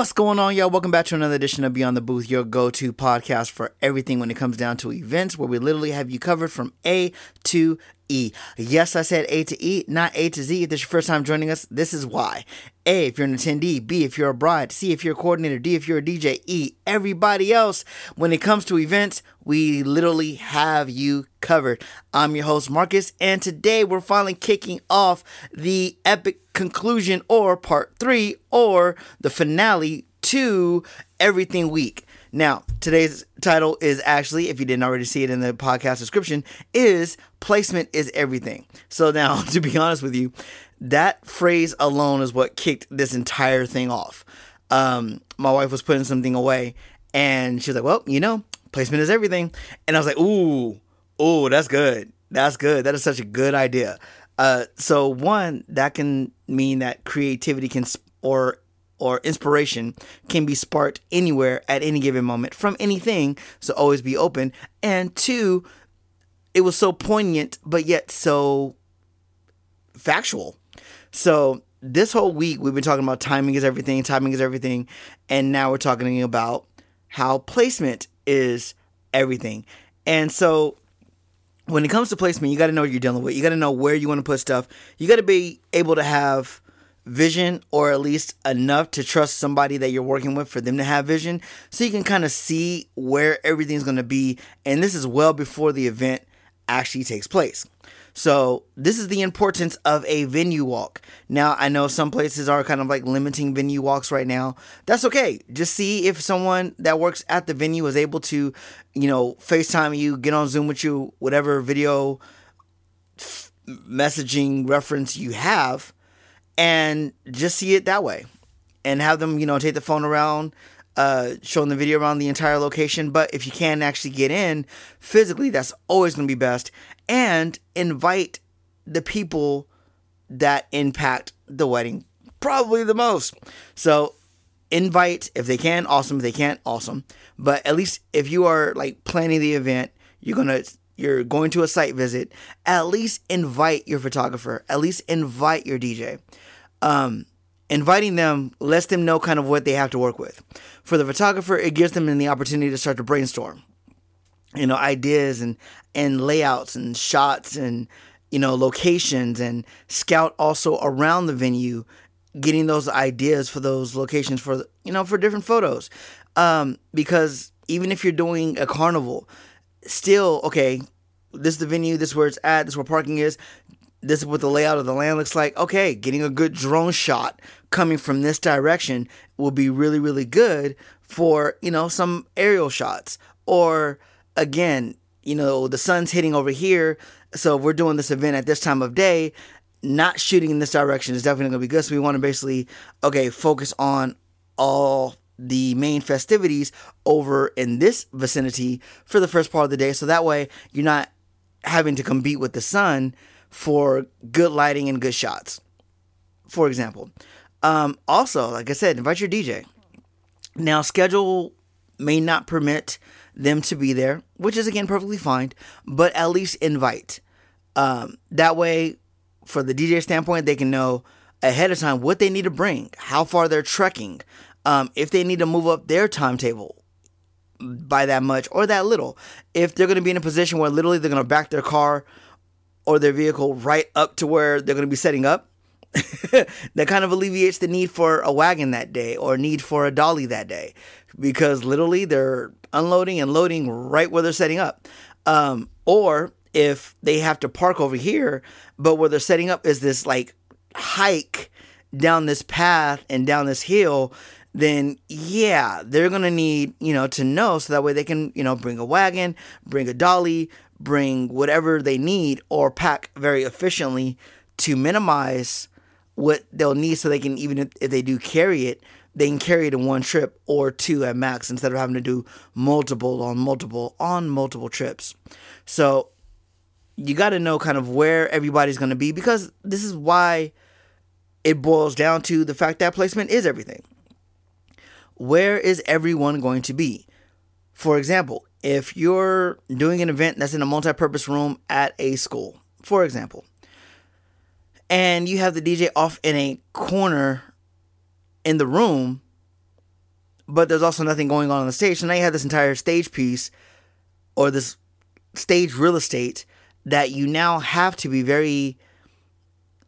What's going on, y'all? Welcome back to another edition of Beyond the Booth, your go to podcast for everything when it comes down to events, where we literally have you covered from A to E. Yes, I said A to E, not A to Z. If this is your first time joining us, this is why. A, if you're an attendee. B, if you're a bride. C, if you're a coordinator. D, if you're a DJ. E, everybody else. When it comes to events, we literally have you covered. I'm your host, Marcus, and today we're finally kicking off the epic conclusion or part three or the finale to Everything Week. Now, today's title is actually, if you didn't already see it in the podcast description, is placement is everything. So now, to be honest with you, that phrase alone is what kicked this entire thing off. Um, my wife was putting something away and she was like, Well, you know, placement is everything. And I was like, Ooh, ooh, that's good. That's good. That is such a good idea. Uh, so one that can mean that creativity can sp- or or inspiration can be sparked anywhere at any given moment from anything. So always be open. And two, it was so poignant, but yet so factual. So this whole week we've been talking about timing is everything, timing is everything, and now we're talking about how placement is everything. And so when it comes to placement, you got to know what you're dealing with. You got to know where you want to put stuff. You got to be able to have vision or at least enough to trust somebody that you're working with for them to have vision so you can kind of see where everything's going to be and this is well before the event actually takes place. So, this is the importance of a venue walk. Now, I know some places are kind of like limiting venue walks right now. That's okay. Just see if someone that works at the venue is able to, you know, FaceTime you, get on Zoom with you, whatever video messaging reference you have, and just see it that way. And have them, you know, take the phone around, uh, showing the video around the entire location. But if you can actually get in physically, that's always going to be best. And invite the people that impact the wedding probably the most. So invite if they can, awesome. If they can't, awesome. But at least if you are like planning the event, you're gonna you're going to a site visit, at least invite your photographer, at least invite your DJ. Um, inviting them lets them know kind of what they have to work with. For the photographer, it gives them the opportunity to start to brainstorm, you know, ideas and and layouts and shots and you know locations and scout also around the venue, getting those ideas for those locations for you know for different photos, um, because even if you're doing a carnival, still okay. This is the venue. This is where it's at. This is where parking is this is what the layout of the land looks like. Okay, getting a good drone shot coming from this direction will be really, really good for, you know, some aerial shots. Or again, you know, the sun's hitting over here. So if we're doing this event at this time of day, not shooting in this direction is definitely going to be good. So we want to basically, okay, focus on all the main festivities over in this vicinity for the first part of the day. So that way you're not having to compete with the sun for good lighting and good shots. For example, um, also, like I said, invite your DJ. Now, schedule may not permit them to be there, which is again perfectly fine, but at least invite. Um, that way, for the DJ standpoint, they can know ahead of time what they need to bring, how far they're trekking, um, if they need to move up their timetable by that much or that little. If they're going to be in a position where literally they're going to back their car or their vehicle right up to where they're going to be setting up, that kind of alleviates the need for a wagon that day or need for a dolly that day because literally they're unloading and loading right where they're setting up. Um, or if they have to park over here, but where they're setting up is this like hike down this path and down this hill, then yeah, they're gonna need, you know, to know so that way they can, you know, bring a wagon, bring a dolly, bring whatever they need, or pack very efficiently to minimize what they'll need so they can even if, they do carry it, they can carry it in one trip or two at max instead of having to do multiple on multiple on multiple trips. So you got to know kind of where everybody's going to be because this is why it boils down to the fact that placement is everything. Where is everyone going to be? For example, if you're doing an event that's in a multi purpose room at a school, for example, and you have the DJ off in a corner in the room, but there's also nothing going on on the stage. So now you have this entire stage piece or this stage real estate that you now have to be very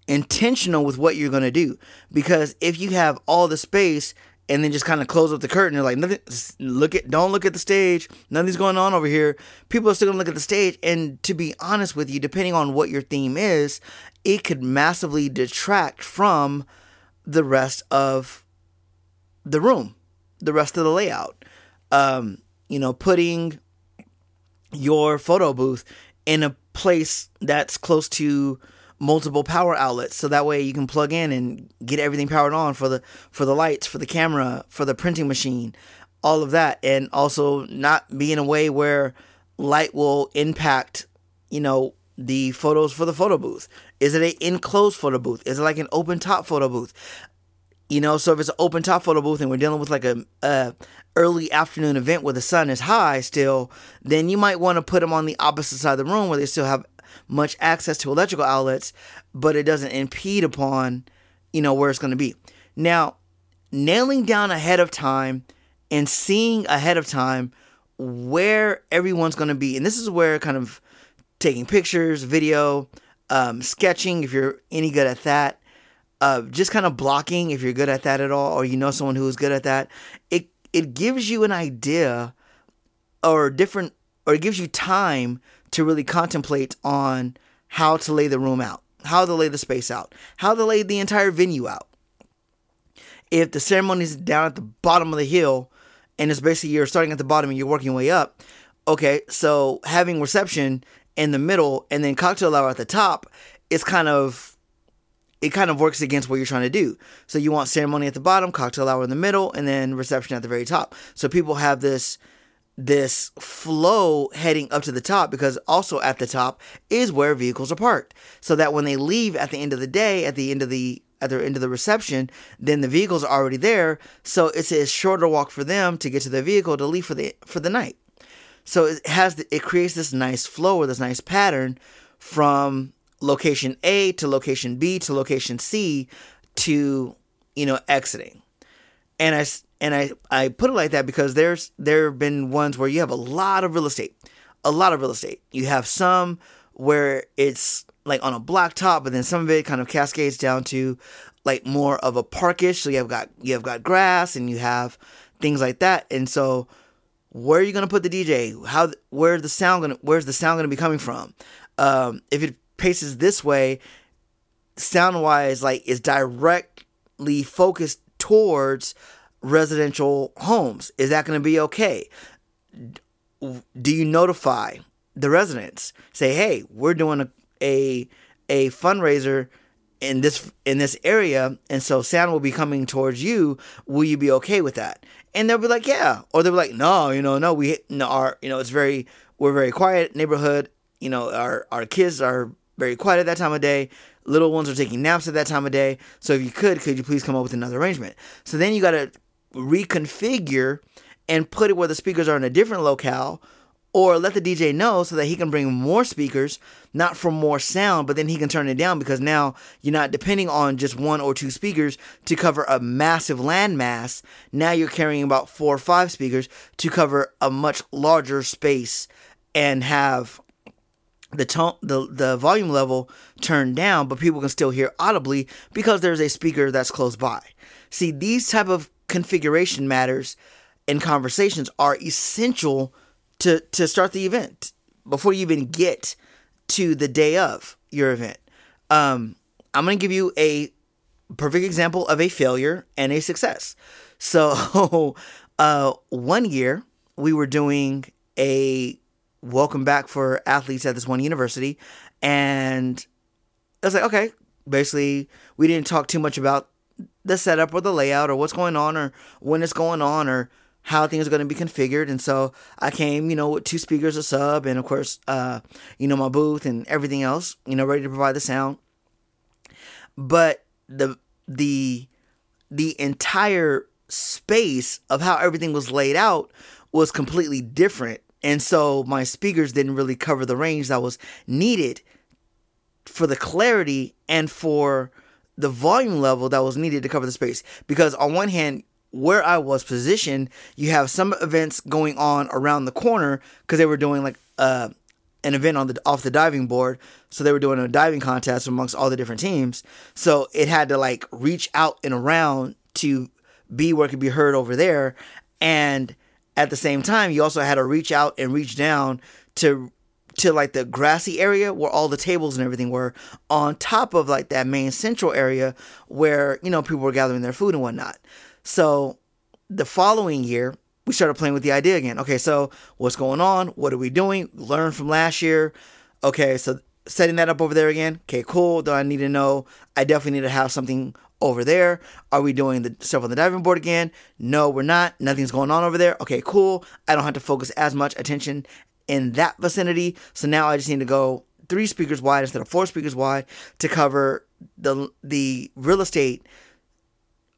intentional with what you're going to do because if you have all the space and then just kind of close up the curtain. They're like nothing look at don't look at the stage. Nothing's going on over here. People are still to look at the stage and to be honest with you depending on what your theme is it could massively detract from the rest of the room the rest of the layout. Um you know putting your photo booth in a place that's close to multiple power outlets. So that way you can plug in and get everything powered on for the for the lights for the camera for the printing machine all of that. And also not be in a way where light will impact you know the photos for the photo booth. Is it an enclosed photo booth? Is it like an open top photo booth? You know so if it's an open top photo booth and we're dealing with like a, a early afternoon event where the sun is high still then you might want to put them on the opposite side of the room where they still have much access to electrical outlets, but it doesn't impede upon, you know, where it's going to be. Now, nailing down ahead of time and seeing ahead of time where everyone's going to be, and this is where kind of taking pictures, video, um, sketching, if you're any good at that, uh, just kind of blocking, if you're good at that at all, or you know someone who is good at that, it it gives you an idea or different, or it gives you time to really contemplate on how to lay the room out, how to lay the space out, how to lay the entire venue out. If the ceremony is down at the bottom of the hill and it's basically you're starting at the bottom and you're working your way up, okay, so having reception in the middle and then cocktail hour at the top is kind of it kind of works against what you're trying to do. So you want ceremony at the bottom, cocktail hour in the middle, and then reception at the very top. So people have this this flow heading up to the top because also at the top is where vehicles are parked. So that when they leave at the end of the day at the end of the at the end of the reception then the vehicles are already there. So it's a shorter walk for them to get to their vehicle to leave for the for the night. So it has it creates this nice flow or this nice pattern from location A to location B to location C to you know exiting. And I and I I put it like that because there's there have been ones where you have a lot of real estate, a lot of real estate. You have some where it's like on a block top, but then some of it kind of cascades down to like more of a parkish. So you have got you have got grass and you have things like that. And so where are you gonna put the DJ? How where's the sound gonna where's the sound gonna be coming from? Um, if it paces this way, sound wise, like is directly focused towards residential homes. Is that going to be okay? Do you notify the residents? Say, hey, we're doing a a, a fundraiser in this in this area, and so Santa will be coming towards you. Will you be okay with that? And they'll be like, yeah, or they'll be like, no, you know, no, we no, our you know, it's very we're very quiet neighborhood. You know, our our kids are very quiet at that time of day. Little ones are taking naps at that time of day. So if you could, could you please come up with another arrangement? So then you got to reconfigure and put it where the speakers are in a different locale or let the DJ know so that he can bring more speakers, not for more sound, but then he can turn it down because now you're not depending on just one or two speakers to cover a massive landmass. Now you're carrying about four or five speakers to cover a much larger space and have the tone the the volume level turned down but people can still hear audibly because there's a speaker that's close by. See, these type of configuration matters and conversations are essential to to start the event before you even get to the day of your event. Um, I'm going to give you a perfect example of a failure and a success. So, uh, one year we were doing a welcome back for athletes at this one university, and I was like, okay, basically, we didn't talk too much about the setup or the layout or what's going on or when it's going on or how things are going to be configured. And so I came, you know, with two speakers, a sub, and of course, uh, you know, my booth and everything else, you know, ready to provide the sound. But the the the entire space of how everything was laid out was completely different. And so my speakers didn't really cover the range that was needed for the clarity and for the volume level that was needed to cover the space. Because on one hand, where I was positioned, you have some events going on around the corner because they were doing like uh, an event on the off the diving board. So they were doing a diving contest amongst all the different teams. So it had to like reach out and around to be where it could be heard over there. And at the same time, you also had to reach out and reach down to to like the grassy area where all the tables and everything were on top of like that main central area where you know people were gathering their food and whatnot. So the following year we started playing with the idea again. Okay so what's going on? What are we doing? Learn from last year. Okay so setting that up over there again. Okay cool. Do i need to know? I definitely need to have something over there. Are we doing the stuff on the diving board again? No we're not. Nothing's going on over there. Okay cool. I don't have to focus as much attention in that vicinity. So now I just need to go three speakers wide instead of four speakers wide to cover the the real estate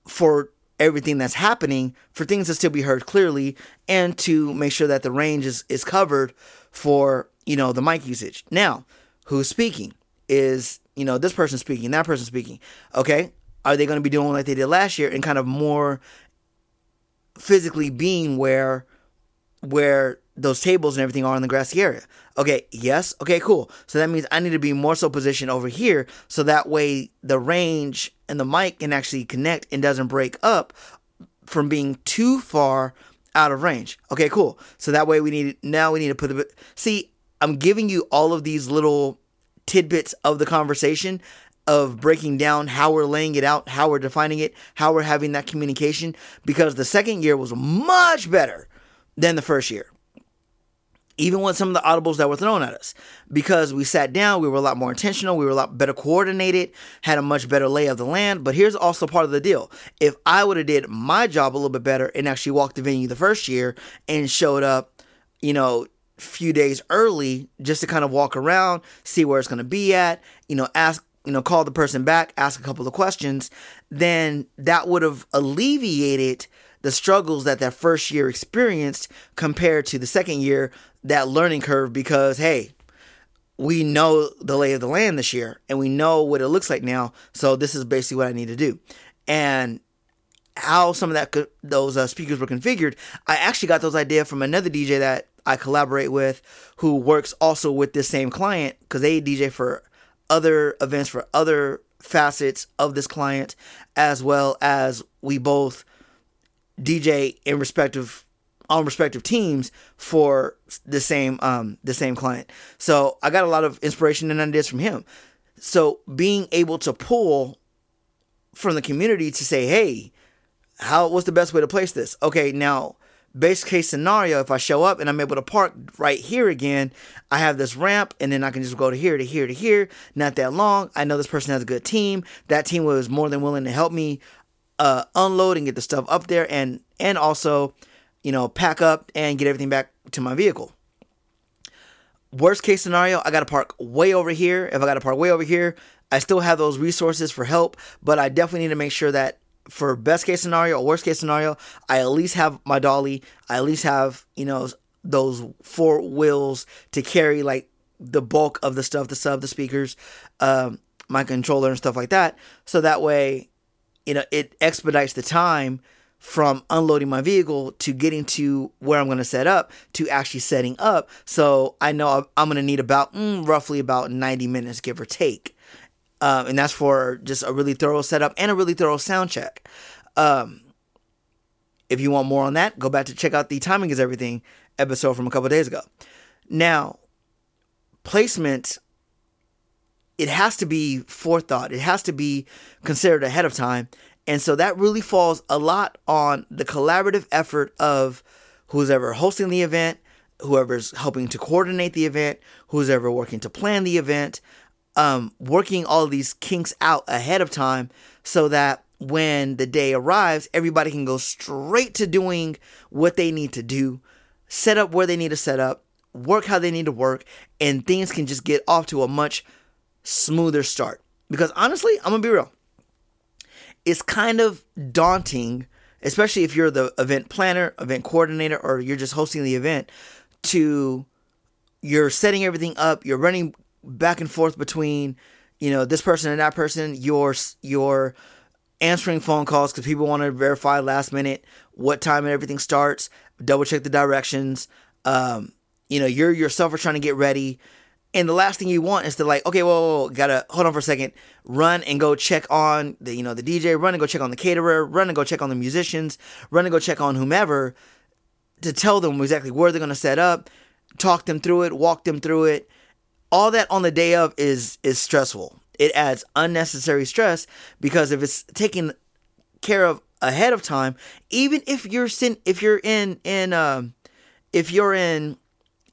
for everything that's happening for things to still be heard clearly and to make sure that the range is, is covered for you know the mic usage. Now who's speaking? Is you know this person speaking that person speaking. Okay are they going to be doing like they did last year and kind of more physically being where where those tables and everything are in the grassy area. Okay, yes, okay, cool. So that means I need to be more so positioned over here so that way the range and the mic can actually connect and doesn't break up from being too far out of range. Okay, cool. So that way we need now we need to put the bit see. I'm giving you all of these little tidbits of the conversation of breaking down how we're laying it out, how we're defining it, how we're having that communication because the second year was much better than the first year even with some of the audibles that were thrown at us. Because we sat down we were a lot more intentional we were a lot better coordinated had a much better lay of the land. But here's also part of the deal. If i would have did my job a little bit better and actually walked the venue the first year and showed up you know few days early just to kind of walk around see where it's going to be at you know ask you know call the person back ask a couple of questions then that would have alleviated the struggles that that first year experienced compared to the second year that learning curve because hey we know the lay of the land this year and we know what it looks like now so this is basically what i need to do. And how some of that those uh, speakers were configured i actually got those ideas from another dj that i collaborate with who works also with this same client because they dj for other events for other facets of this client as well as we both dj in respective on respective teams for the same um the same client. So I got a lot of inspiration and ideas from him. So being able to pull from the community to say, hey, how what's the best way to place this? Okay, now base case scenario, if I show up and I'm able to park right here again, I have this ramp and then I can just go to here to here to here, not that long. I know this person has a good team. That team was more than willing to help me uh, unload and get the stuff up there and and also you know, pack up and get everything back to my vehicle. Worst case scenario, I got to park way over here. If I got to park way over here, I still have those resources for help, but I definitely need to make sure that for best case scenario or worst case scenario, I at least have my dolly. I at least have, you know, those four wheels to carry like the bulk of the stuff, the sub, the speakers, um, my controller and stuff like that. So that way, you know, it expedites the time from unloading my vehicle to getting to where I'm going to set up to actually setting up. So I know I'm going to need about mm, roughly about 90 minutes, give or take. Um, and that's for just a really thorough setup and a really thorough sound check. Um, if you want more on that, go back to check out the Timing is Everything episode from a couple days ago. Now, placement, it has to be forethought, it has to be considered ahead of time. And so that really falls a lot on the collaborative effort of who's ever hosting the event, whoever's helping to coordinate the event, who's ever working to plan the event, um, working all these kinks out ahead of time so that when the day arrives, everybody can go straight to doing what they need to do, set up where they need to set up, work how they need to work, and things can just get off to a much smoother start. Because honestly, I'm gonna be real It's kind of daunting, especially if you're the event planner, event coordinator, or you're just hosting the event, to you're setting everything up, you're running back and forth between, you know, this person and that person, you're you're answering phone calls because people want to verify last minute what time and everything starts, double check the directions. Um, you know, you're yourself are trying to get ready. And the last thing you want is to like, okay, whoa, gotta hold on for a second, run and go check on the, you know, the DJ, run and go check on the caterer, run and go check on the musicians, run and go check on whomever to tell them exactly where they're gonna set up, talk them through it, walk them through it. All that on the day of is is stressful. It adds unnecessary stress because if it's taken care of ahead of time, even if you're sin, if you're in in um, if you're in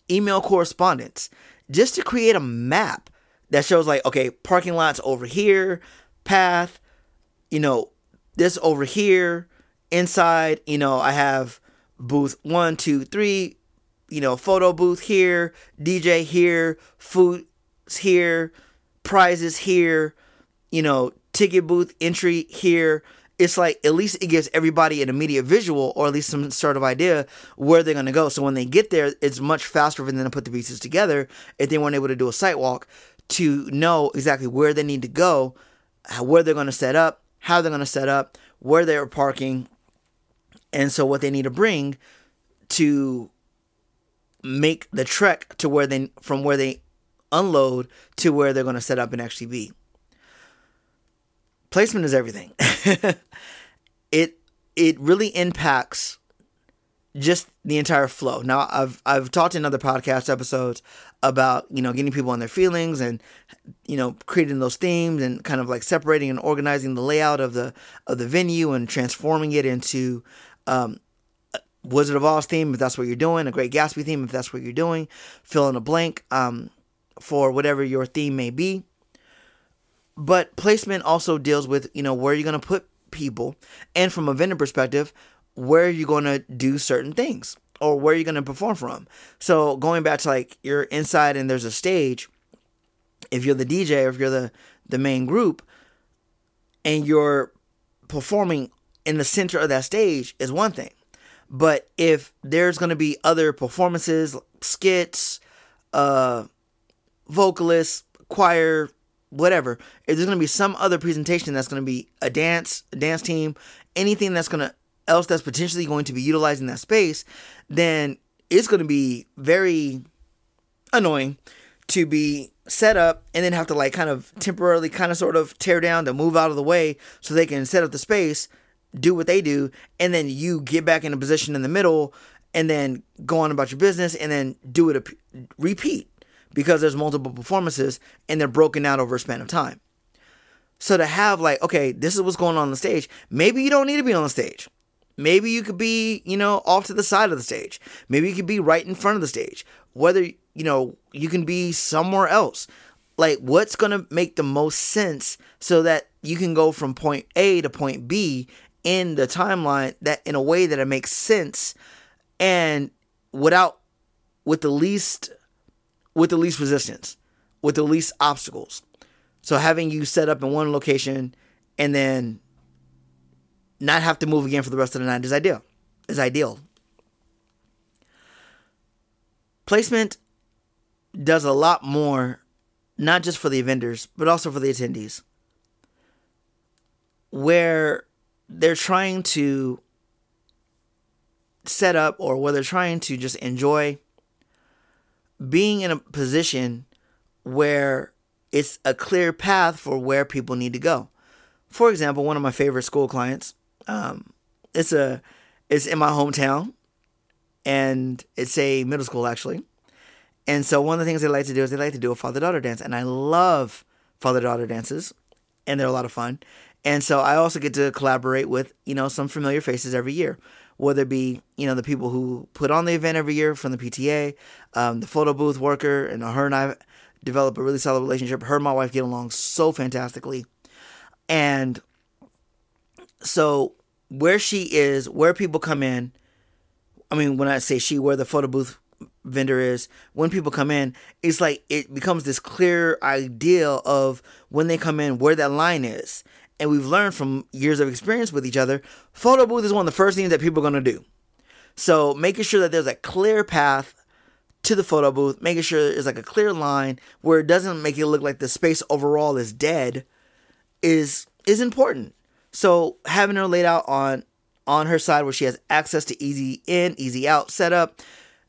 email correspondence, just to create a map that shows like okay, parking lots over here, path, you know, this over here, inside, you know, I have booth one, two, three, you know, photo booth here, DJ here, food here, prizes here, you know, ticket booth entry here. It's like at least it gives everybody an immediate visual or at least some sort of idea where they're gonna go. So when they get there, it's much faster for them to put the pieces together if they weren't able to do a site walk to know exactly where they need to go, where they're gonna set up, how they're gonna set up, where they're parking, and so what they need to bring to make the trek to where they from where they unload to where they're going to set up and actually be. Placement is everything. it it really impacts just the entire flow. Now I've I've talked in other podcast episodes about, you know, getting people on their feelings and you know, creating those themes and kind of like separating and organizing the layout of the of the venue and transforming it into um, Wizard of Oz theme if that's what you're doing, a Great Gatsby theme if that's what you're doing, fill in a blank um, for whatever your theme may be. But placement also deals with you know where you're going to put people, and from a vendor perspective, where are you're going to do certain things or where you're going to perform from. So going back to like you're inside and there's a stage. If you're the DJ or if you're the the main group, and you're performing in the center of that stage is one thing. But if there's going to be other performances, skits, uh, vocalists, choir, whatever, if there's going to be some other presentation that's going to be a dance, a dance team, anything that's to else that's potentially going to be utilizing that space, then it's going to be very annoying to be set up and then have to like kind of temporarily kind of sort of tear down to move out of the way so they can set up the space do what they do, and then you get back in a position in the middle, and then go on about your business, and then do it repeat because there's multiple performances and they're broken out over a span of time. So to have like, okay, this is what's going on on the stage. Maybe you don't need to be on the stage. Maybe you could be, you know, off to the side of the stage. Maybe you could be right in front of the stage. Whether, you know, you can be somewhere else. Like, what's going to make the most sense so that you can go from point A to point B in the timeline that in a way that it makes sense and without with the least with the least resistance with the least obstacles. So having you set up in one location and then not have to move again for the rest of the night is ideal is ideal. Placement does a lot more not just for the vendors but also for the attendees where they're trying to set up or where they're trying to just enjoy being in a position where it's a clear path for where people need to go. For example, one of my favorite school clients, um, it's a it's in my hometown, and it's a middle school actually. And so one of the things they like to do is they like to do a father daughter dance, and I love father daughter dances, and they're a lot of fun. And so I also get to collaborate with, you know, some familiar faces every year, whether it be, you know, the people who put on the event every year from the PTA, um, the photo booth worker, and her and I develop a really solid relationship. Her and my wife get along so fantastically. And so where she is, where people come in, I mean, when I say she, where the photo booth vendor is, when people come in, it's like it becomes this clear idea of when they come in, where that line is and we've learned from years of experience with each other, photo booth is one of the first things that people are going to do. So making sure that there's a clear path to the photo booth, making sure there's like a clear line where it doesn't make it look like the space overall is dead is is important. So having her laid out on on her side where she has access to easy in, easy out setup,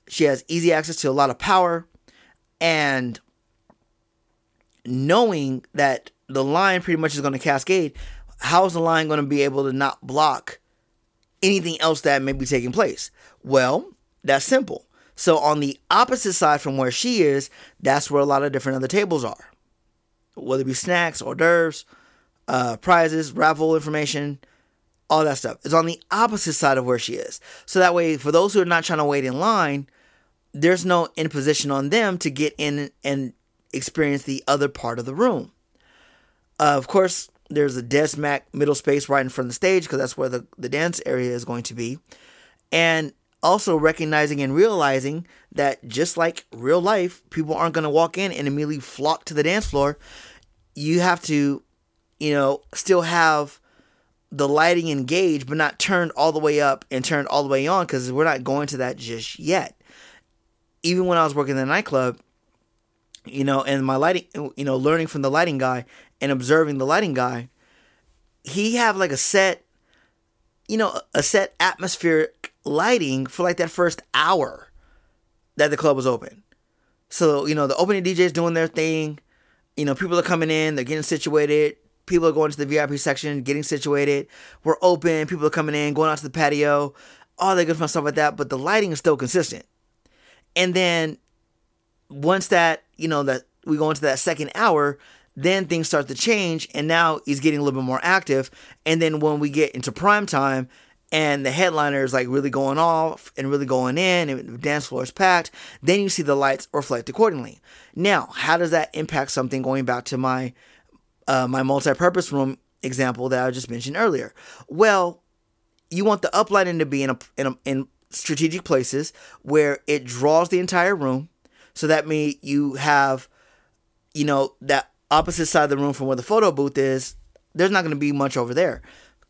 she has easy access to a lot of power, and knowing that the line pretty much is going to cascade, how is the line going to be able to not block anything else that may be taking place? Well, that's simple. So on the opposite side from where she is, that's where a lot of different other tables are. Whether it be snacks, hors d'oeuvres, uh, prizes, raffle information, all that stuff. It's on the opposite side of where she is. So that way, for those who are not trying to wait in line, there's no imposition on them to get in and experience the other part of the room. Uh, of course, there's a dead smack middle space right in front of the stage because that's where the, the dance area is going to be. And also recognizing and realizing that just like real life, people aren't going to walk in and immediately flock to the dance floor. You have to, you know, still have the lighting engaged, but not turned all the way up and turned all the way on because we're not going to that just yet. Even when I was working in the nightclub, you know, and my lighting, you know, learning from the lighting guy and observing the lighting guy, he have like a set, you know, a set atmospheric lighting for like that first hour that the club was open. So, you know, the opening DJs doing their thing, you know, people are coming in, they're getting situated, people are going to the VIP section, getting situated. We're open, people are coming in, going out to the patio, all that good fun stuff like that, but the lighting is still consistent. And then once that, you know, that we go into that second hour, then things start to change and now he's getting a little bit more active. And then when we get into prime time and the headliner is like really going off and really going in and the dance floor is packed, then you see the lights reflect accordingly. Now, how does that impact something going back to my uh, my multi-purpose room example that I just mentioned earlier? Well, you want the uplighting to be in a, in a, in strategic places where it draws the entire room so that means you have, you know, that opposite side of the room from where the photo booth is. There's not going to be much over there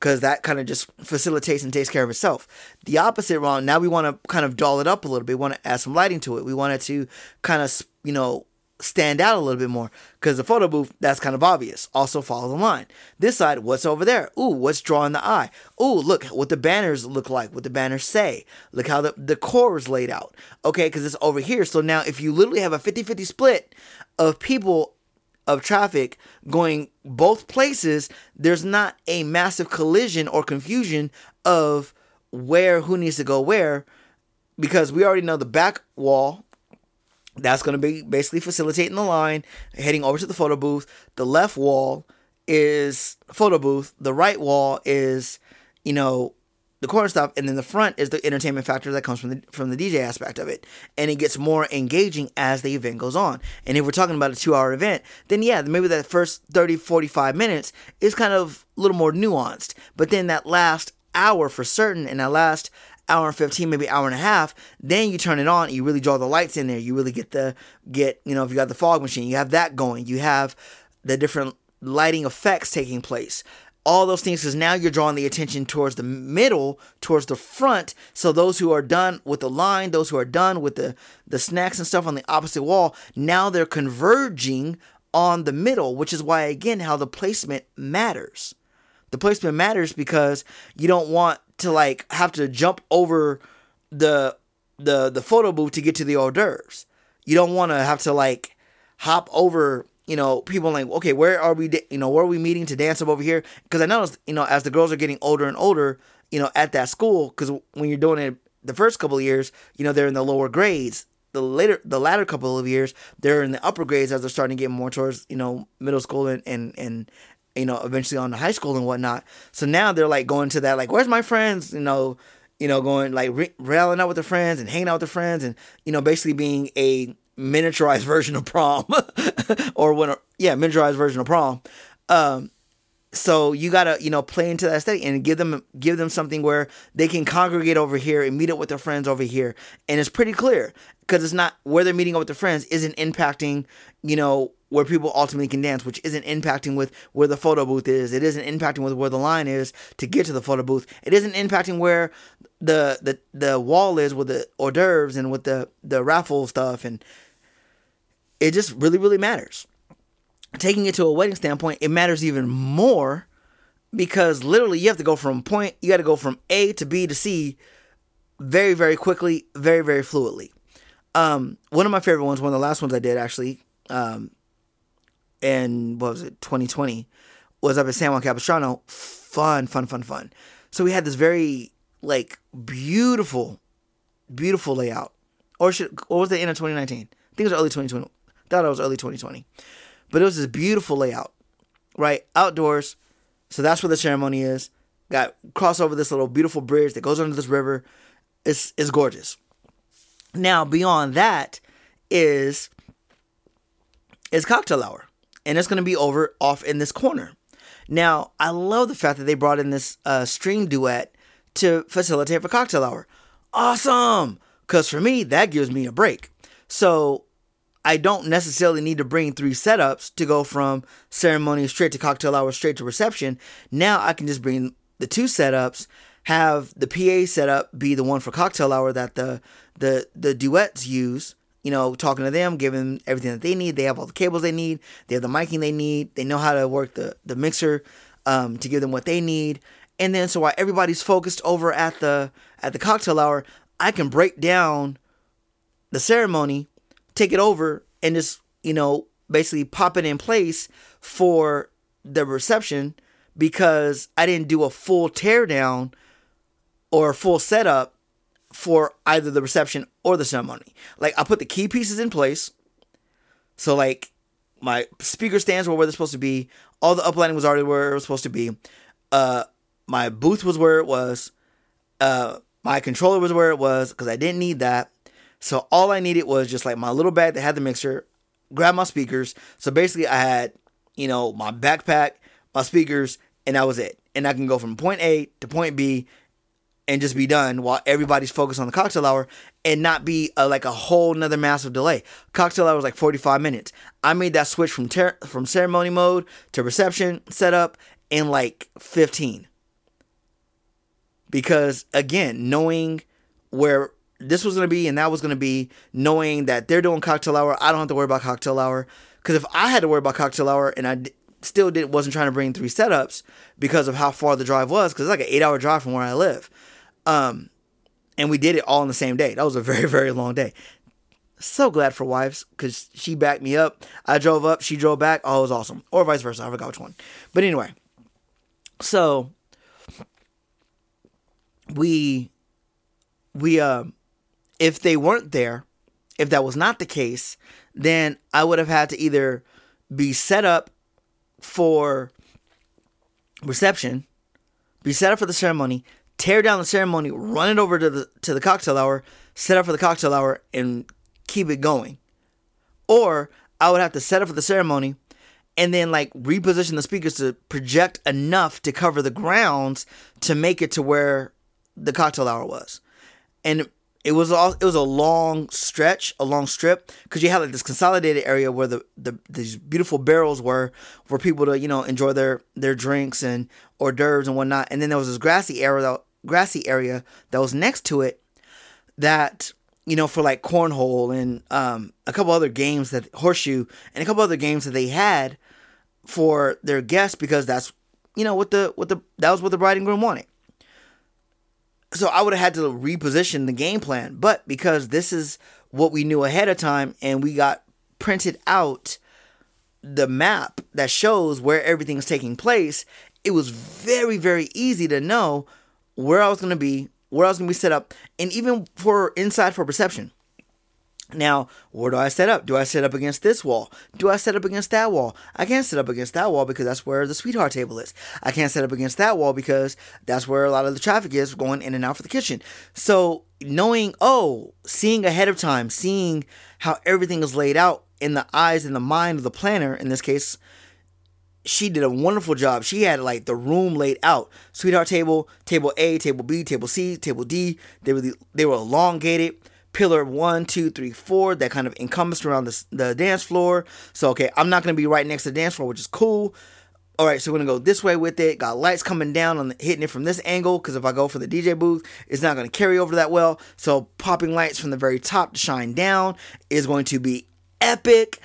because that kind of just facilitates and takes care of itself. The opposite wrong. Now we want to kind of doll it up a little bit. We want to add some lighting to it. We want it to kind of, you know, stand out a little bit more because the photo booth that's kind of obvious. Also follow the line. This side what's over there? Ooh what's drawing the eye? Ooh look what the banners look like what the banners say. Look how the, core is laid out. Okay because it's over here. So now if you literally have a 50-50 split of people of traffic going both places there's not a massive collision or confusion of where who needs to go where because we already know the back wall that's going to be basically facilitating the line, heading over to the photo booth. The left wall is photo booth. The right wall is, you know, the corner stuff, and then the front is the entertainment factor that comes from the from the DJ aspect of it, and it gets more engaging as the event goes on. And if we're talking about a two hour event, then yeah, maybe that first 30, 45 minutes is kind of a little more nuanced, but then that last hour for certain, and that last hour and 15 maybe hour and a half then you turn it on you really draw the lights in there. You really get the get you know if you got the fog machine you have that going. You have the different lighting effects taking place. All those things because now you're drawing the attention towards the middle towards the front. So those who are done with the line those who are done with the the snacks and stuff on the opposite wall now they're converging on the middle which is why again how the placement matters. The placement matters because you don't want to like have to jump over the the the photo booth to get to the hors d'oeuvres. You don't want to have to like hop over. You know, people like, okay, where are we? You know, where are we meeting to dance up over here? Because I noticed, you know, as the girls are getting older and older, you know, at that school, because when you're doing it the first couple of years, you know, they're in the lower grades. The later, the latter couple of years, they're in the upper grades as they're starting to get more towards, you know, middle school and and and you know, eventually on the high school and whatnot. So now they're like going to that, like, where's my friends? You know, you know, going like re- railing out with their friends and hanging out with their friends, and you know, basically being a miniaturized version of prom, or when, yeah, miniaturized version of prom. Um, so you gotta you know play into that state and give them give them something where they can congregate over here and meet up with their friends over here and it's pretty clear because it's not where they're meeting up with their friends isn't impacting you know where people ultimately can dance, which isn't impacting with where the photo booth is. It isn't impacting with where the line is to get to the photo booth. It isn't impacting where the the, the wall is with the hors d'oeuvres and with the, the raffle stuff. And it just really, really matters. Taking it to a wedding standpoint, it matters even more because literally you have to go from point, you got to go from A to B to C very, very quickly, very, very fluidly. Um, one of my favorite ones, one of the last ones I did actually, um, in what was it, 2020, was up at San Juan Capistrano. Fun, fun, fun, fun. So we had this very like beautiful, beautiful layout. Or should or was it end of 2019? I think it was early 2020. Thought it was early 2020. But it was this beautiful layout, right? Outdoors. So that's where the ceremony is. Got cross over this little beautiful bridge that goes under this river. It's it's gorgeous. Now beyond that is is cocktail hour, and it's gonna be over off in this corner. Now I love the fact that they brought in this uh, string duet to facilitate for cocktail hour. Awesome, because for me that gives me a break. So I don't necessarily need to bring three setups to go from ceremony straight to cocktail hour, straight to reception. Now I can just bring the two setups, have the PA setup be the one for cocktail hour that the the the duets use. You know, talking to them, giving them everything that they need. They have all the cables they need. They have the miking they need. They know how to work the the mixer um, to give them what they need. And then so while everybody's focused over at the at the cocktail hour, I can break down the ceremony, take it over, and just you know basically pop it in place for the reception because I didn't do a full teardown or a full setup for either the reception or the ceremony. Like I put the key pieces in place. So like my speaker stands were where they're supposed to be. All the uplighting was already where it was supposed to be. Uh my booth was where it was. Uh my controller was where it was because I didn't need that. So all I needed was just like my little bag that had the mixer, grab my speakers. So basically I had, you know, my backpack, my speakers, and that was it. And I can go from point A to point B and just be done while everybody's focused on the cocktail hour and not be a, like a whole nother massive delay. Cocktail hour was like 45 minutes. I made that switch from ter- from ceremony mode to reception setup in like 15. Because again, knowing where this was going to be and that was going to be, knowing that they're doing cocktail hour, I don't have to worry about cocktail hour. Because if I had to worry about cocktail hour and I d- still did wasn't trying to bring three setups because of how far the drive was, because it's like an eight hour drive from where I live. Um, and we did it all in the same day. That was a very, very long day. So glad for wives because she backed me up. I drove up, she drove back. Oh, it was awesome. Or vice versa. I forgot which one. But anyway, so we we um if they weren't there, if that was not the case, then I would have had to either be set up for reception, be set up for the ceremony, tear down the ceremony, run it over to the to the cocktail hour, set up for the cocktail hour, and keep it going. Or I would have to set up for the ceremony and then like reposition the speakers to project enough to cover the grounds to make it to where the cocktail hour was. And it was all it was a long stretch, a long strip, because you had like this consolidated area where the, the these beautiful barrels were for people to you know enjoy their their drinks and hors d'oeuvres and whatnot, and then there was this grassy area that grassy area that was next to it that you know for like cornhole and um, a couple other games that horseshoe and a couple other games that they had for their guests because that's you know what the what the that was what the bride and groom wanted so I would have had to reposition the game plan. But because this is what we knew ahead of time and we got printed out the map that shows where everything's taking place, it was very, very easy to know where I was going to be, where I was going to be set up, and even for inside for perception. Now, where do I set up? Do I set up against this wall? Do I set up against that wall? I can't set up against that wall because that's where the sweetheart table is. I can't set up against that wall because that's where a lot of the traffic is going in and out for the kitchen. So, knowing, oh, seeing ahead of time, seeing how everything is laid out in the eyes and the mind of the planner, in this case, she did a wonderful job. She had like the room laid out. Sweetheart table, table A, table B, table C, table D. They were they were elongated pillar one, two, three, four that kind of encompassed around the, the dance floor. So, okay, I'm not going to be right next to the dance floor, which is cool. All right, so we're going to go this way with it. Got lights coming down on the, hitting it from this angle because if I go for the DJ booth, it's not going to carry over that well. So, popping lights from the very top to shine down is going to be epic.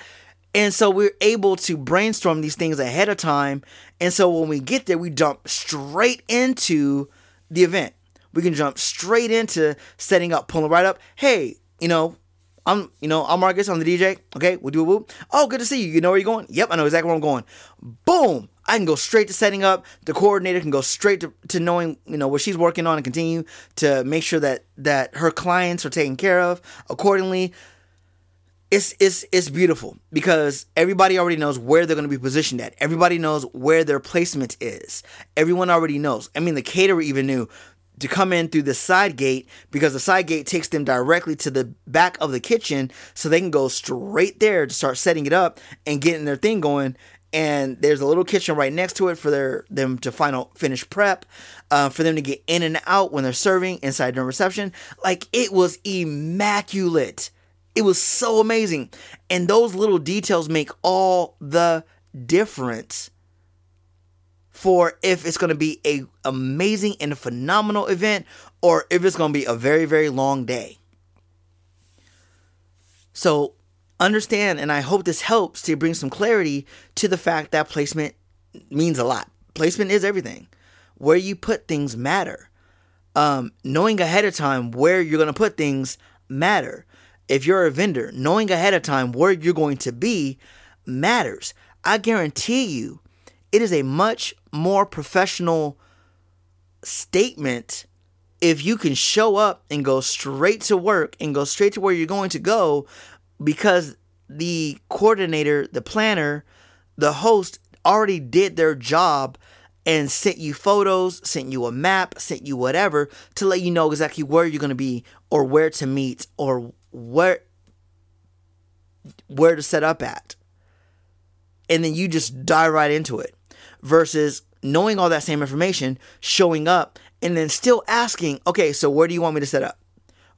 And so we're able to brainstorm these things ahead of time. And so when we get there, we jump straight into the event. We can jump straight into setting up, pulling right up. Hey, you know, I'm, you know, I'm Marcus. I'm the DJ. Okay, we'll do a whoop. Oh, good to see you. You know where you're going? Yep, I know exactly where I'm going. Boom. I can go straight to setting up. The coordinator can go straight to, to knowing, you know, what she's working on and continue to make sure that that her clients are taken care of accordingly. It's it's it's beautiful because everybody already knows where they're going to be positioned at. Everybody knows where their placement is. Everyone already knows. I mean, the caterer even knew to come in through the side gate because the side gate takes them directly to the back of the kitchen so they can go straight there to start setting it up and getting their thing going. And there's a little kitchen right next to it for their them to final finish prep uh, for them to get in and out when they're serving inside during reception. Like it was immaculate. It was so amazing. And those little details make all the difference for if it's going to be a amazing and phenomenal event or if it's going to be a very very long day. So understand and I hope this helps to bring some clarity to the fact that placement means a lot. Placement is everything. Where you put things matter. Um, knowing ahead of time where you're going to put things matter. If you're a vendor, knowing ahead of time where you're going to be matters. I guarantee you it is a much more professional statement if you can show up and go straight to work and go straight to where you're going to go because the coordinator, the planner, the host already did their job and sent you photos, sent you a map, sent you whatever to let you know exactly where you're going to be or where to meet or where where to set up at. And then you just dive right into it versus knowing all that same information, showing up, and then still asking, okay, so where do you want me to set up?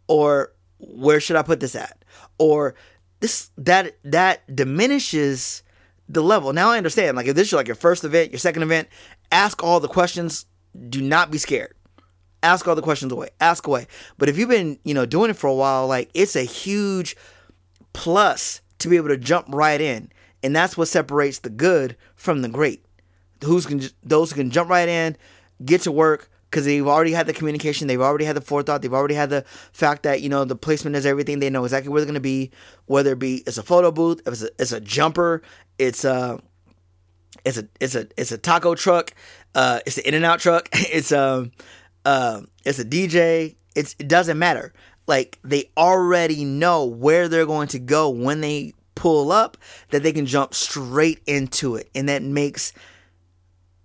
Or where should I put this at? Or this that that diminishes the level. Now I understand. Like if this is like your first event, your second event, ask all the questions. Do not be scared. Ask all the questions away. Ask away. But if you've been, you know, doing it for a while, like it's a huge plus to be able to jump right in. And that's what separates the good from the great who's can those who can jump right in, get to work because they've already had the communication, they've already had the forethought, they've already had the fact that you know the placement is everything. They know exactly where they're to be, whether it be it's a photo booth, it's a, it's a jumper, it's a it's a it's a it's a taco truck, uh, it's an In-N-Out truck, it's um, uh, it's a DJ. It's it doesn't matter. Like they already know where they're going to go when they pull up, that they can jump straight into it, and that makes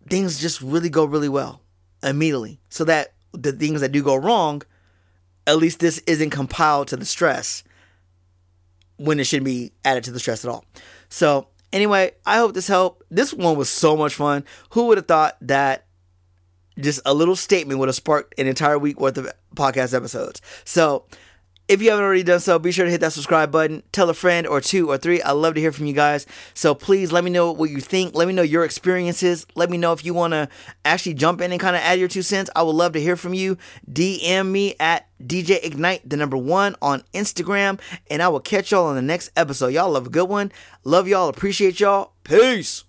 things just really go really well immediately. So that the things that do go wrong, at least this isn't compiled to the stress when it shouldn't be added to the stress at all. So, anyway, I hope this helped. This one was so much fun. Who would have thought that just a little statement would have sparked an entire week worth of podcast episodes? So, if you haven't already done so, be sure to hit that subscribe button. Tell a friend or two or three. I love to hear from you guys. So please let me know what you think. Let me know your experiences. Let me know if you want to actually jump in and kind of add your two cents. I would love to hear from you. DM me at DJ Ignite, the number one on Instagram. And I will catch y'all on the next episode. Y'all have a good one. Love y'all. Appreciate y'all. Peace.